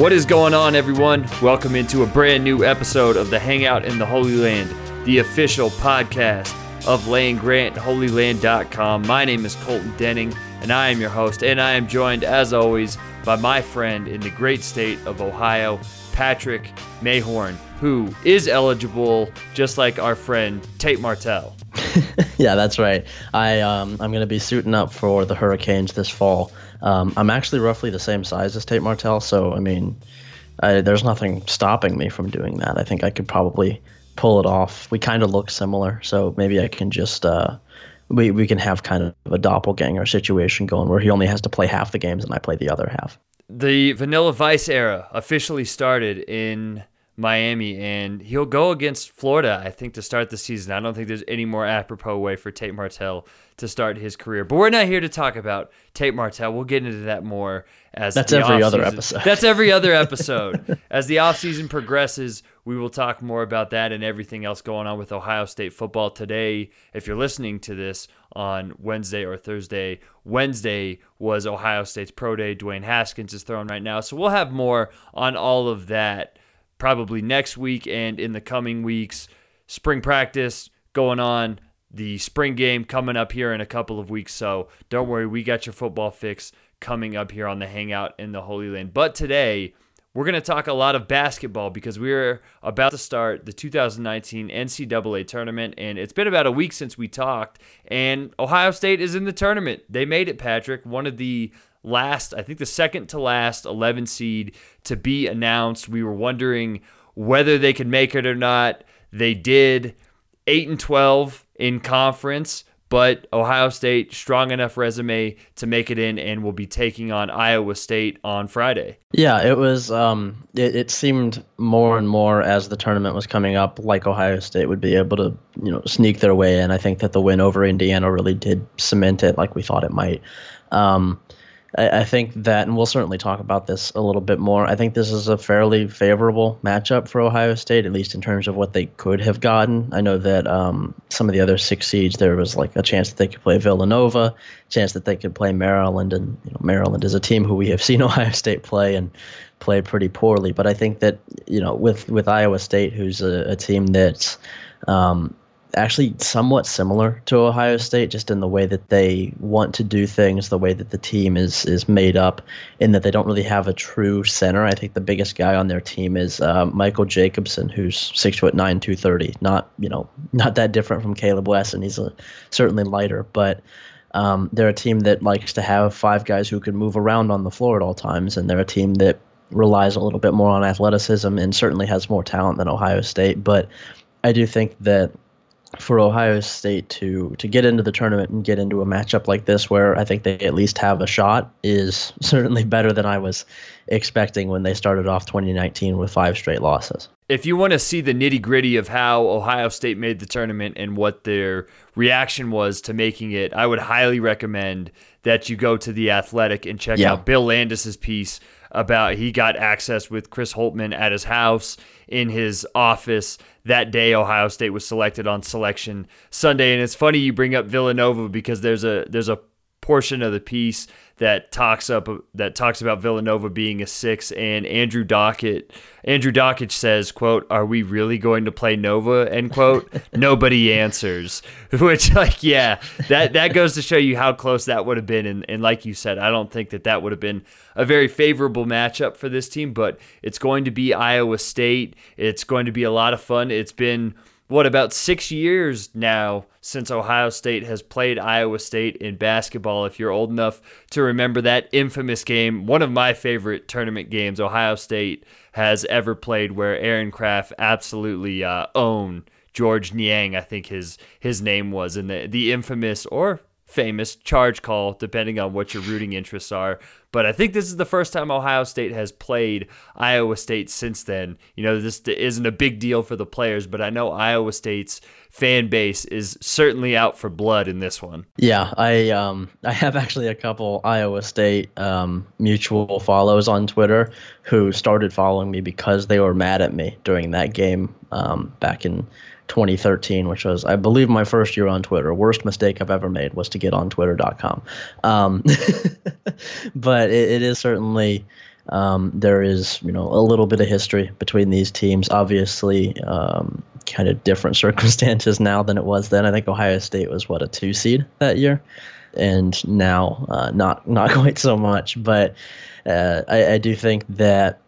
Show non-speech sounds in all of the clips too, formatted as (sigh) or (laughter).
What is going on, everyone? Welcome into a brand new episode of the Hangout in the Holy Land, the official podcast of Land Grant, holyland.com. My name is Colton Denning, and I am your host, and I am joined, as always, by my friend in the great state of Ohio, Patrick Mayhorn, who is eligible, just like our friend Tate Martell. (laughs) yeah, that's right. I um, I'm going to be suiting up for the Hurricanes this fall. Um, I'm actually roughly the same size as Tate Martell, so I mean, I, there's nothing stopping me from doing that. I think I could probably pull it off. We kind of look similar, so maybe I can just uh, we we can have kind of a doppelganger situation going where he only has to play half the games and I play the other half. The Vanilla Vick era officially started in Miami, and he'll go against Florida, I think, to start the season. I don't think there's any more apropos way for Tate Martell to start his career. But we're not here to talk about Tate Martell. We'll get into that more as that's every other episode. That's every other (laughs) episode. as the offseason progresses, we will talk more about that and everything else going on with Ohio State football today. If you're listening to this on Wednesday or Thursday, Wednesday was Ohio State's pro day. Dwayne Haskins is throwing right now, so we'll have more on all of that probably next week and in the coming weeks. Spring practice going on, the spring game coming up here in a couple of weeks. So don't worry, we got your football fix coming up here on the Hangout in the Holy Land. But today, we're going to talk a lot of basketball because we're about to start the 2019 NCAA tournament, and it's been about a week since we talked. And Ohio State is in the tournament. They made it, Patrick. One of the last, I think the second to last 11 seed to be announced. We were wondering whether they could make it or not. They did 8 and 12 in conference, but Ohio State strong enough resume to make it in and will be taking on Iowa State on Friday. Yeah, it was um it, it seemed more and more as the tournament was coming up like Ohio State would be able to, you know, sneak their way in. I think that the win over Indiana really did cement it like we thought it might. Um I, I think that, and we'll certainly talk about this a little bit more. I think this is a fairly favorable matchup for Ohio State, at least in terms of what they could have gotten. I know that um, some of the other six seeds, there was like a chance that they could play Villanova, chance that they could play Maryland, and you know, Maryland is a team who we have (laughs) seen Ohio State play and play pretty poorly. But I think that you know, with with Iowa State, who's a, a team that's um, actually somewhat similar to Ohio State, just in the way that they want to do things, the way that the team is is made up, in that they don't really have a true center. I think the biggest guy on their team is uh, Michael Jacobson, who's six foot nine, two thirty. Not you know not that different from Caleb Wesson, and He's a, certainly lighter, but. Um, they're a team that likes to have five guys who can move around on the floor at all times, and they're a team that relies a little bit more on athleticism and certainly has more talent than Ohio State. But I do think that for Ohio State to to get into the tournament and get into a matchup like this where I think they at least have a shot is (laughs) certainly better than I was expecting when they started off 2019 with five straight losses. If you want to see the nitty gritty of how Ohio State made the tournament and what their reaction was to making it, I would highly recommend that you go to the Athletic and check yeah. out Bill Landis's piece about he got access with Chris Holtmann at his house in his office that day. Ohio State was selected on selection Sunday. And it's funny you bring up Villanova because there's a there's a portion of the piece that talks up that talks about Villanova being a six, and Andrew Dakich. Andrew Dakich says, "quote Are we really going to play Nova?" End quote. (laughs) Nobody answers. (laughs) Which, like, yeah, that that goes to show you how close that would have been. And, and like you said, I don't think that that would have been a very favorable matchup for this team. But it's going to be Iowa State. It's going to be a lot of fun. It's been what about six years now since Ohio State has played Iowa State in basketball. If you're old enough to remember that infamous game, one of my favorite tournament games Ohio State has ever played, where Aaron Craft absolutely uh, owned George Niang, I think his his name was, in the the infamous or famous charge call, depending on what your rooting interests are. But I think this is the first time Ohio State has played Iowa State since then. You know, this isn't a big deal for the players, but I know Iowa State's fan base is certainly out for blood in this one. Yeah, I um I have actually a couple Iowa State um, mutual follows on Twitter who started following me because they were mad at me during that game um, back in 2013, which was, I believe, my first year on Twitter. Worst mistake I've ever made was to get on Twitter.com. Um, (laughs) but it, it is certainly Um, there is, you know, a little bit of history between these teams. Obviously, um, kind of different (laughs) circumstances now than it was then. I think Ohio State was what a two seed that year, and now uh, not not (laughs) quite so much. But uh, I, I do think that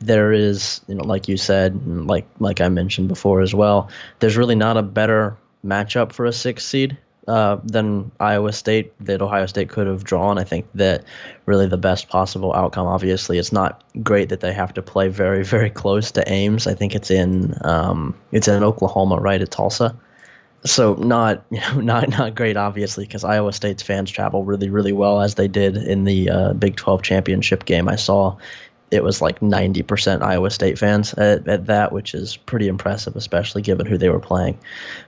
there is, you know, like you said, like like I mentioned before as well. There's really not a better matchup for a six seed uh, than Iowa State that Ohio State could have drawn. I think that really the best possible outcome. Obviously, it's not great that they have to play very very close to Ames. I think it's in um, it's in Oklahoma, right at Tulsa. So not you (laughs) know not not great obviously because Iowa State's fans travel really really well as they did in the uh, Big 12 championship game. I saw it was like 90% Iowa State fans at, at that, which is pretty impressive, especially given who they were playing.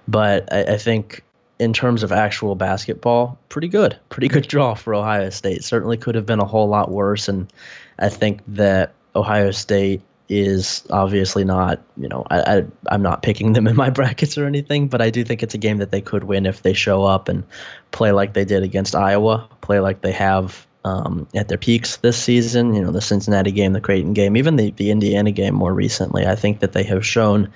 But I, I think in terms of actual basketball, pretty good. Pretty good draw for Ohio State. Certainly could have been a whole lot worse. And I think that Ohio State is obviously not, you know, I, I, I'm not picking them in my (laughs) brackets or anything, but I do think it's a game that they could win if they show up and play like they did against Iowa, play like they have um, at their peaks this season. You know, the Cincinnati game, the Creighton game, even the, the Indiana game more recently. I think that they have shown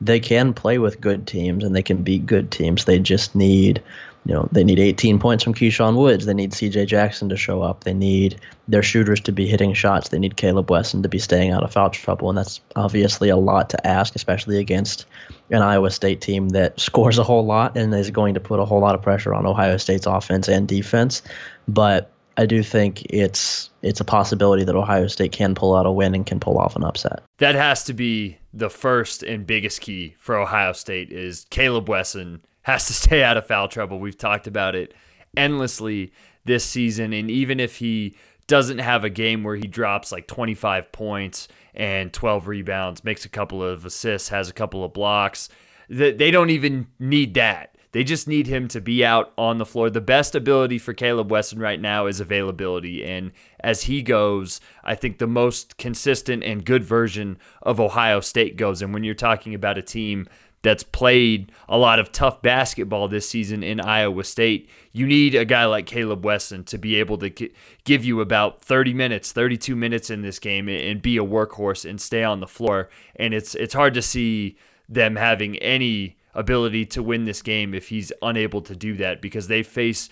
they can play with good teams and they can beat good teams. They just need, you know, they need 18 points from Keyshawn Woods. They need C.J. Jackson to show up. They need their shooters to be hitting shots. They need Caleb Wesson to be staying out of foul trouble, and that's obviously a lot to ask, especially against an Iowa State team that scores a whole lot and is going to put a whole lot of pressure on Ohio State's offense and defense. But I do think it's it's a possibility that Ohio State can pull out a win and can pull off an upset. That has to be the first and biggest key for Ohio State is Caleb Wesson has to (laughs) stay out of foul trouble. We've talked about it endlessly this season and even if he doesn't have a game where he drops like 25 points and 12 rebounds, makes a couple of assists, has a couple of blocks, they don't even need that they just need him to be out on the floor. The best ability for Caleb Wesson right now is availability. And as he goes, I think the most consistent and good version of Ohio State goes. And when you're talking about a team that's played a lot of tough basketball this season in Iowa State, you need a guy like Caleb Wesson to be able to give you about 30 minutes, 32 minutes in this game and be a workhorse and stay on the floor. And it's it's hard to see them having any ability to win this game if he's unable to do that because they face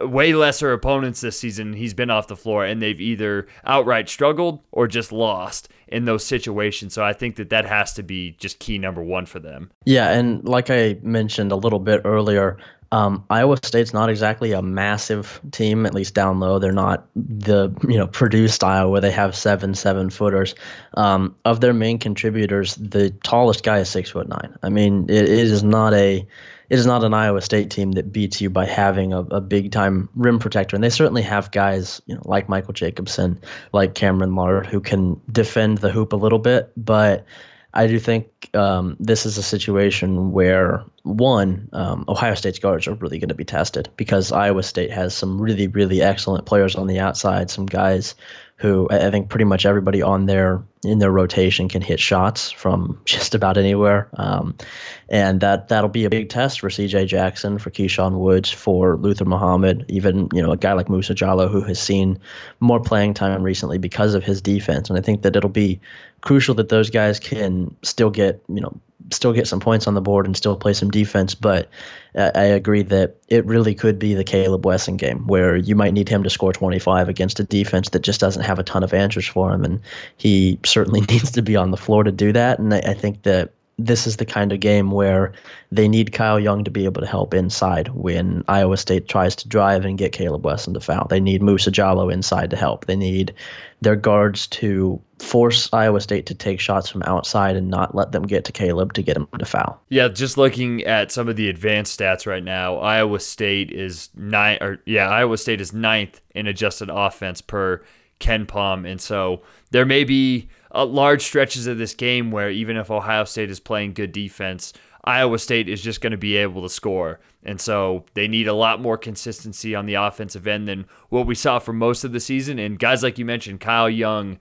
way lesser opponents this season. He's been off the floor and they've either outright struggled or just lost in those situations. So I think that that has to be just key number one for them. Yeah. And like I mentioned a little bit earlier, um, Iowa State's not exactly a massive team, at least down low. They're not the you know Purdue style where they have seven seven footers. Um, of their main contributors, the tallest guy is six foot nine. I mean, it, it is not a it is not an Iowa State team that beats you by having a, a big time rim protector. And they certainly have guys you know like Michael Jacobson, like Cameron Lard, who can defend the hoop a little bit, but I do think um, this is a situation where one, um, Ohio State's guards are really going to be tested because Iowa State has some really, really excellent players on the outside. Some guys who I think pretty much everybody on their in their rotation can hit shots from (laughs) just about anywhere, um, and that that'll be a big test for C.J. Jackson, for Keyshawn Woods, for Luther Muhammad, even you know a guy like Musa Jallow who has seen more playing time recently because of his defense, and I think that it'll be crucial that those guys can still get you know still get some points on the board and still play some defense. But I agree that it really could be the Caleb Wesson game where you might need him to score 25 against a defense that just doesn't have a ton of answers for him, and he certainly (laughs) needs to be on the floor to do that. And I, I think that this is the kind of game where they need Kyle Young to be able to help inside when Iowa State tries to drive and get Caleb Wesson to foul. They need Musa Jallow inside to help. They need their guards to force Iowa State to take shots from outside and not let them get to Caleb to get him to foul. Yeah, just looking at some of the advanced stats right now, Iowa State is nine or yeah, Iowa State is ninth in adjusted offense per KenPom, and so there may be uh, large stretches of this game where even if Ohio State is playing good defense, Iowa State is just going to be able to score. And so they need a lot more consistency on the offensive end than what we saw for most of the season. And guys like you mentioned, Kyle Young,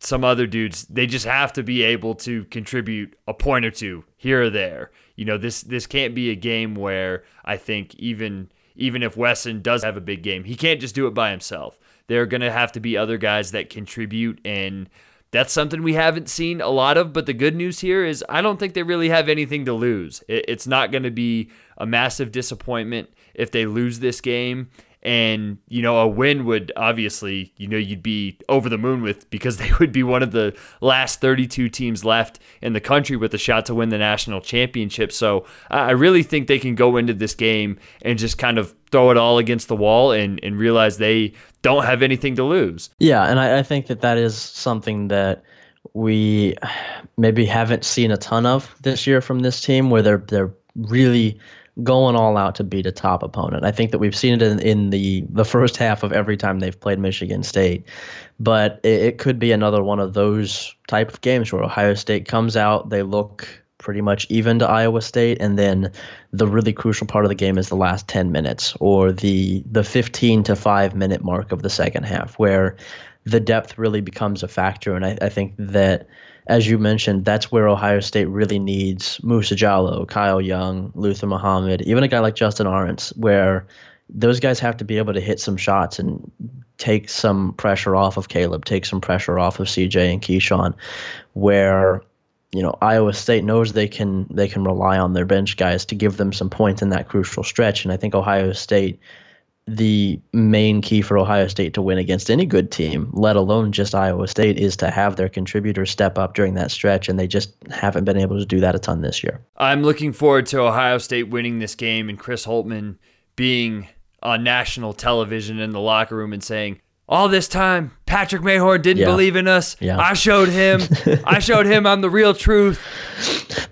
some other dudes, they just have to be able to contribute a point or two here or there. You know, this this can't be a game where I think even even if Wesson does have a big game. He can't just do it by himself. There are going to have to be other guys that contribute and that's something we haven't seen a lot of. But the good news here is I don't think they really have anything to lose. It's not going to be a massive disappointment if they lose this game and you know a win would obviously you know you'd be over the moon with because (laughs) they would be one of the last 32 teams left in the country with a shot to win the national championship. So i really think they can go into this game and just kind of throw it all against the wall and, and realize they don't have anything to lose. Yeah and I, I think that that is something that we (sighs) maybe haven't seen a ton of this year from this team where they're they're really going all out to beat a top opponent. I think that we've seen it in, in the the first half of every time they've played Michigan State, but it, it could be another one of those type of games where Ohio State comes out, they look pretty much even to Iowa State, and then the really crucial part of the game is the last 10 minutes or the the 15 to five minute mark of the second half, where the depth really becomes a factor. And I, I think that as you mentioned, that's where Ohio State really needs Musa Jallow, Kyle Young, Luther Muhammad, even a guy like Justin Ahrens, where those guys have to be able to hit some shots and take some pressure off of Caleb, take some pressure off of CJ and Keyshawn, where you know Iowa State knows they can they can rely on their bench guys to give them some points in that crucial stretch, and I think Ohio State the main key for Ohio State to win against any good team, let alone just Iowa State, is to have their contributors step up during that stretch, and they just haven't been able to do that a ton this year. I'm looking forward to Ohio State winning this game and Chris Holtmann being on national television in the locker room and saying, all this time Patrick Mayhorn didn't yeah. believe in us. Yeah. I showed him. (laughs) I showed him I'm the real truth.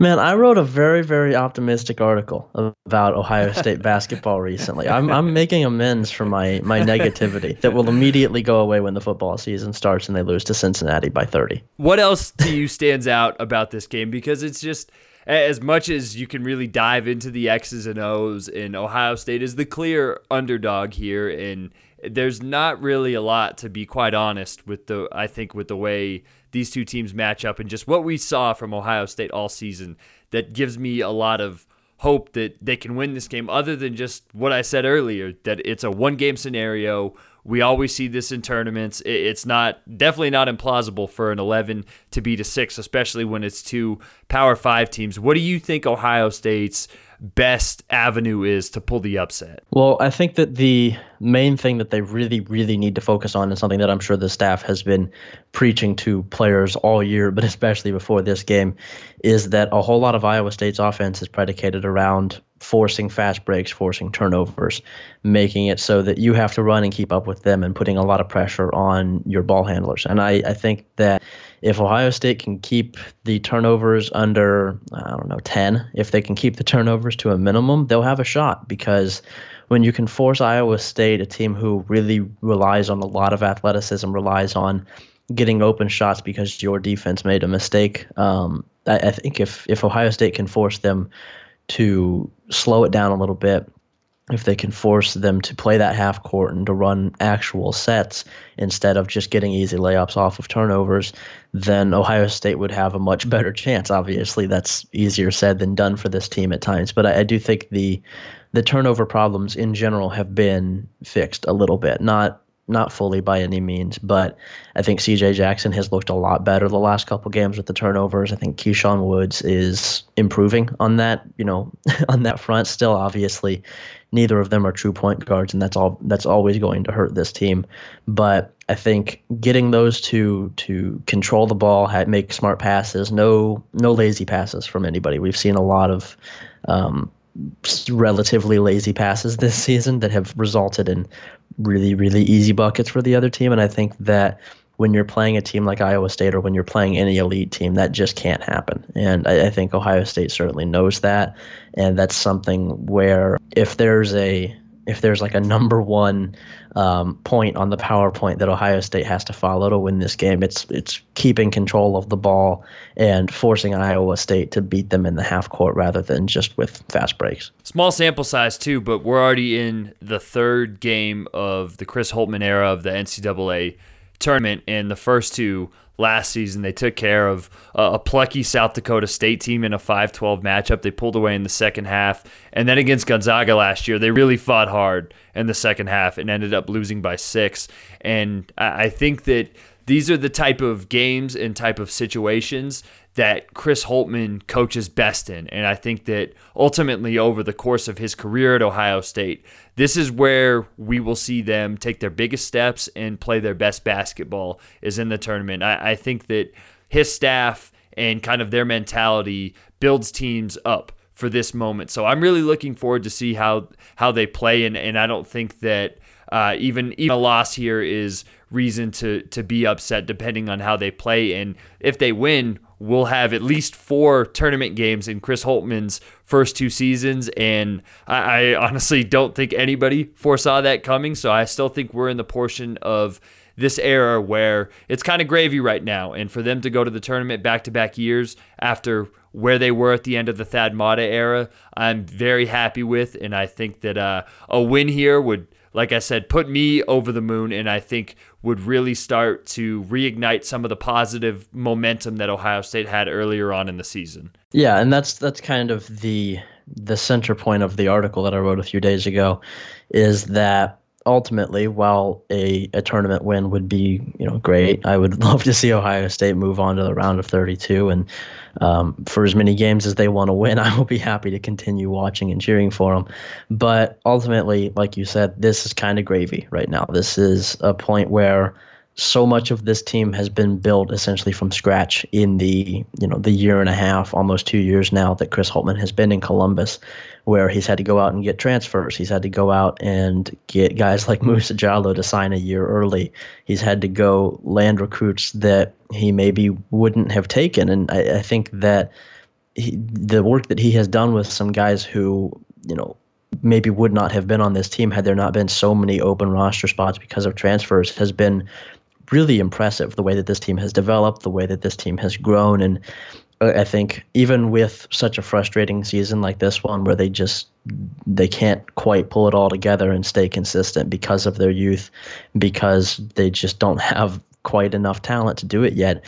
Man, I wrote a very very optimistic article about Ohio State basketball recently. I'm I'm making amends for my my negativity that will immediately go away when the football season starts and they lose to Cincinnati by 30. What else to you stands out about this game because it's just as much as you can really dive into the X's and O's, and Ohio State is the clear underdog here, and there's not really a lot to be quite honest with the I think with the way these two teams match up. And just what we saw from Ohio State all season that gives me a lot of hope that they can win this game other than just what I said earlier that it's a one game scenario. We always see this in tournaments. It's not definitely not implausible for an 11 to beat a 6 especially when it's two power 5 teams. What do you think Ohio State's best avenue is to pull the upset? Well, I think that the main thing that they really, really need to focus on is something that I'm sure the staff has been preaching to players all year, but especially before this game, is that a whole lot of Iowa State's offense is predicated around forcing fast breaks, forcing turnovers, making it so that you have to run and keep up with them and putting a lot of pressure on your ball handlers. And I, I think that if Ohio State can keep the turnovers under, I don't know, 10, if they can keep the turnovers to a minimum, they'll have a shot because when you can force Iowa State, a team who really relies on a lot of athleticism, relies on getting open shots because your defense made a mistake. Um, I, I think if, if Ohio State can force them to slow it down a little bit, if they can force them to play that half court and to run actual sets instead of just getting easy layups off of turnovers, then Ohio State would have a much (laughs) better chance. Obviously, that's easier said than done for this team at times, but I, I do think the the turnover problems in general have been fixed a little bit. Not not fully by any means, but I think CJ Jackson has looked a lot better the last couple games with the turnovers. I think Keyshawn Woods is improving on that, you know, (laughs) on that front. Still, obviously, neither of them are true point guards, and that's all that's always going to hurt this team. But I think getting those two to control the ball, make smart passes, no no lazy passes from anybody. We've seen a lot of um, relatively lazy passes this (laughs) season that have resulted in really, really easy buckets for the other team. And I think that when you're playing a team like Iowa State or when you're playing any elite team, that just can't happen. And I, I think Ohio State certainly knows that. And that's something where if there's a if there's like a number one um, point on the PowerPoint that Ohio State has to follow to win this game, it's it's keeping control of the ball and forcing Iowa State to beat them in the half court rather than just with fast breaks. Small sample size too, but we're already in the third game of the Chris Holtmann era of the NCAA tournament, and the first two last season. They took care of a plucky South Dakota State team in a 5 12 matchup. They pulled away in the second half. And then against Gonzaga last year, they really fought hard in the second half and ended up losing by six. And I think that these are the type of games and type of situations that Chris Holtmann coaches best in. And I think that ultimately, over the course of his career at Ohio State, this is where we will see them take their biggest steps and play their best basketball is in the tournament. I, I think that his staff and kind of their mentality builds teams up for this moment. So I'm really looking forward to see how how they play and, and I don't think that uh, even even a loss here is reason to to be upset depending on how they play and if they win we'll have at least four tournament games in Chris Holtmann's first two seasons. And I, I, honestly don't think anybody foresaw that coming. So I still think we're in the portion of this era where it's kind of gravy right now. And for them to go to the tournament back to back years after where they were at the end of the Thad Matta era, I'm very happy with. And I think that uh, a win here would like I said, put me over the moon, and I think would really start to reignite some of the positive momentum that Ohio State had earlier on in the season. Yeah, and that's that's kind of the the center point of the article that I wrote a few days ago, is that ultimately, while a, a tournament win would be you know great, I would (laughs) love to see Ohio State move on to the round of 32. And um, for as many games as they want to win, (laughs) I will be happy to continue watching and cheering for them. But ultimately, like you said, this is kind of gravy right now. This is a point where so much of this team has been built essentially from scratch in the you know the year and a half, almost two years now that Chris Holtmann has been in Columbus, where he's had to go out and get transfers. He's had to go out and get guys like (laughs) Musa Jallow to sign a year early. He's had to go land recruits that he maybe wouldn't have taken, and I, I think that he, the work that he has done with some guys who you know maybe would not have been on this team had there not been so many open roster spots because of transfers has been really impressive the way that this team has developed, the way that this team has grown. And uh, I think even with such a frustrating season like this one, where they just they can't quite pull it all together and stay consistent because of their youth, because they just don't have quite enough talent to do it yet.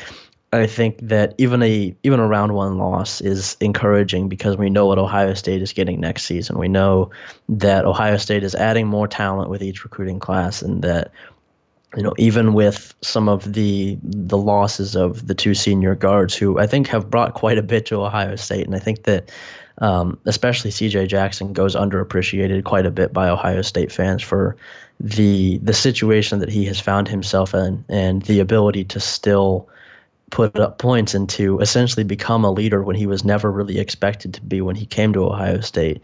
I think that even a even a round one loss is encouraging because we know what Ohio State is getting next season. We know that Ohio State is adding more talent with each recruiting class, and that you know, even with some of the the losses of the two senior guards, who I think have brought quite a bit to Ohio State, and I think that um, especially C.J. Jackson goes underappreciated quite a bit by Ohio State fans for the the situation that he has found himself in, and the ability to still put up points and to essentially become a leader when he was never really expected to be when he came to Ohio State.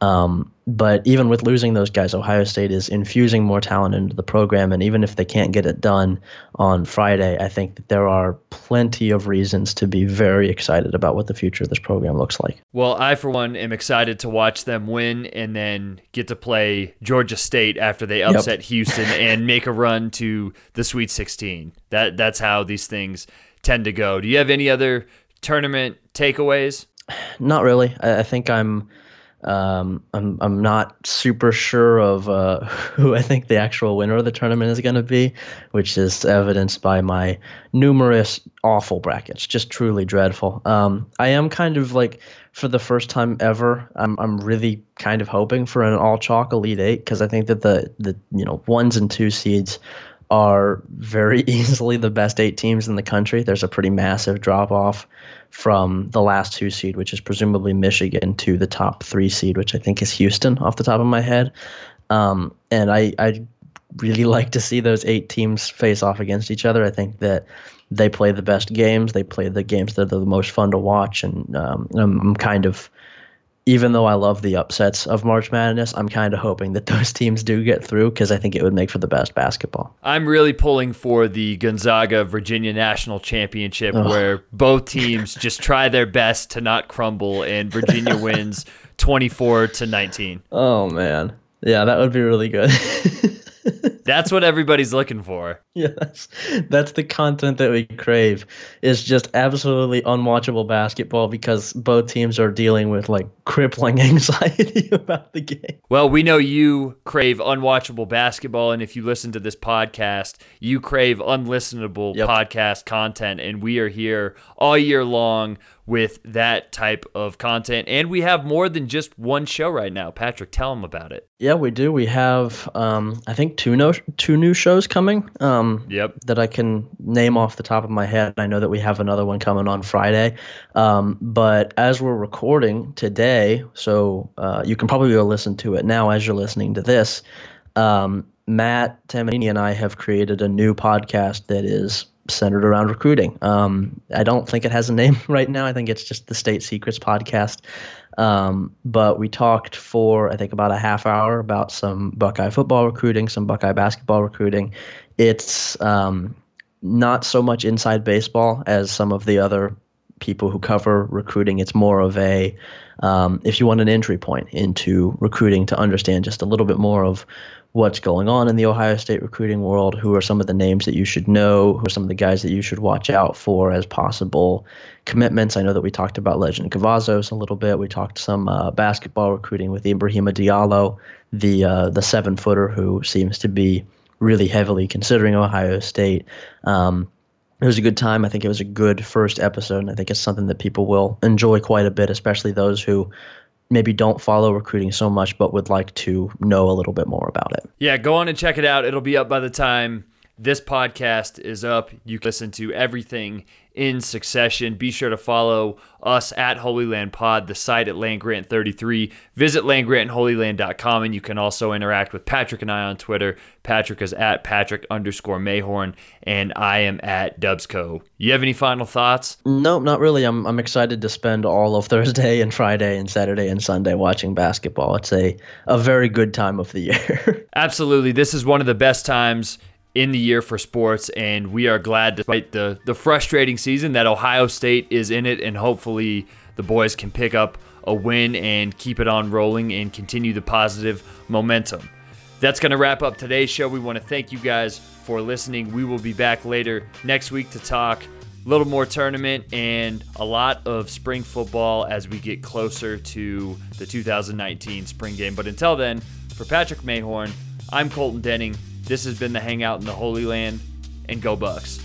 Um, but even with losing those guys, Ohio State is infusing more talent into the program. And even if they can't get it done on Friday, I think that there are plenty of reasons to be very excited about what the future of this program looks like. Well, I, for one, am excited to watch them win and then get to play Georgia State after they upset yep. Houston and make a run to the Sweet 16. That That's how these things tend to go. Do you have any other tournament takeaways? Not really. I, I think I'm um, I'm I'm not super sure of uh, (laughs) who I think the actual winner of the tournament is going to be, which is evidenced by my numerous awful brackets, just truly dreadful. Um, I am kind of like for the first time ever, I'm I'm really kind of hoping for an all chalk elite eight because I think that the the you know ones and two seeds are very (laughs) easily the best eight teams in the country. There's a pretty massive drop off from the last two seed, which is presumably Michigan, to the top three seed, which I think is Houston, off the top of my head. Um, and I I really (laughs) like to see those eight teams face off against each other. I think that they play the best games. They play the games that are the most fun to watch, and um, I'm, I'm kind of even though I love the upsets of March Madness, I'm kind of hoping that (laughs) those teams do get through because I think it would make for the best basketball. I'm really pulling for the Gonzaga Virginia National Championship Ugh. where both teams (laughs) just try their best to not crumble and Virginia (laughs) wins 24 to 19. Oh man. Yeah, that would be really good. That's what everybody's looking for. Yeah, that's, that's the content that we crave. Is just absolutely unwatchable basketball because both teams are dealing with like crippling (laughs) anxiety about the game. Well, we know you crave unwatchable basketball, and if you listen to this podcast, you crave unlistenable yep. podcast content, and we are here all year long with that type of content. And we have more than just one show right now. Patrick, tell them about it. Yeah, we do. We have, um, I think, two no two new shows coming. Um, yep. That I can name off the top of my head. I know that we have another one coming on Friday. Um, but as we're recording today, so uh, you can probably go listen to it now as you're listening to this. Um, Matt Tamanini and I have created a new podcast that is centered around recruiting. Um, I don't think it has a name (laughs) right now. I think it's just the State Secrets podcast. Um, but we talked for I think about a half hour about some Buckeye football recruiting, some Buckeye basketball recruiting. It's um, not so much inside baseball as some of the other people who cover recruiting. It's more of a um, if you want an entry point into recruiting to understand just a little bit more of what's going on in the Ohio State recruiting world, who are some of the names that you should know, who are some of the guys that you should watch out for as possible commitments. I know that we talked about Lejond Cavazos a little bit. We talked some uh, basketball recruiting with Ibrahima Diallo, the uh, the seven footer who seems to be really heavily considering Ohio State. Um, it was a good time. I think it was a good first episode, and I think it's something that people will enjoy quite a bit, especially those who maybe don't follow recruiting so much but would like to know a little bit more about it. Yeah, go on and check it out. It'll be up by the time this podcast is up. You can listen to everything in succession. Be sure to follow us at Holy Land Pod, the site at Landgrant 33. Visit landgrantandholyland.com, and you can also interact with Patrick and I on Twitter. Patrick is at Patrick underscore Mayhorn, and I am at Dubsco. You have any final thoughts? No, not really. I'm I'm excited to spend all of (laughs) Thursday and Friday and Saturday and Sunday watching basketball. It's a a very good time of the year. (laughs) Absolutely, this is one of the best times in the year for sports, and we are glad, despite the the frustrating season, that Ohio State is in it, and hopefully the boys can pick up a win and keep it on rolling and continue the positive momentum. That's going to wrap up today's show. We want to thank you guys for listening. We will be back later next week to talk a little more tournament and a lot of spring football as we get closer to the 2019 spring game. But until then, for Patrick Mayhorn, I'm Colton Denning. This has been the Hangout in the Holy Land, and go Bucks.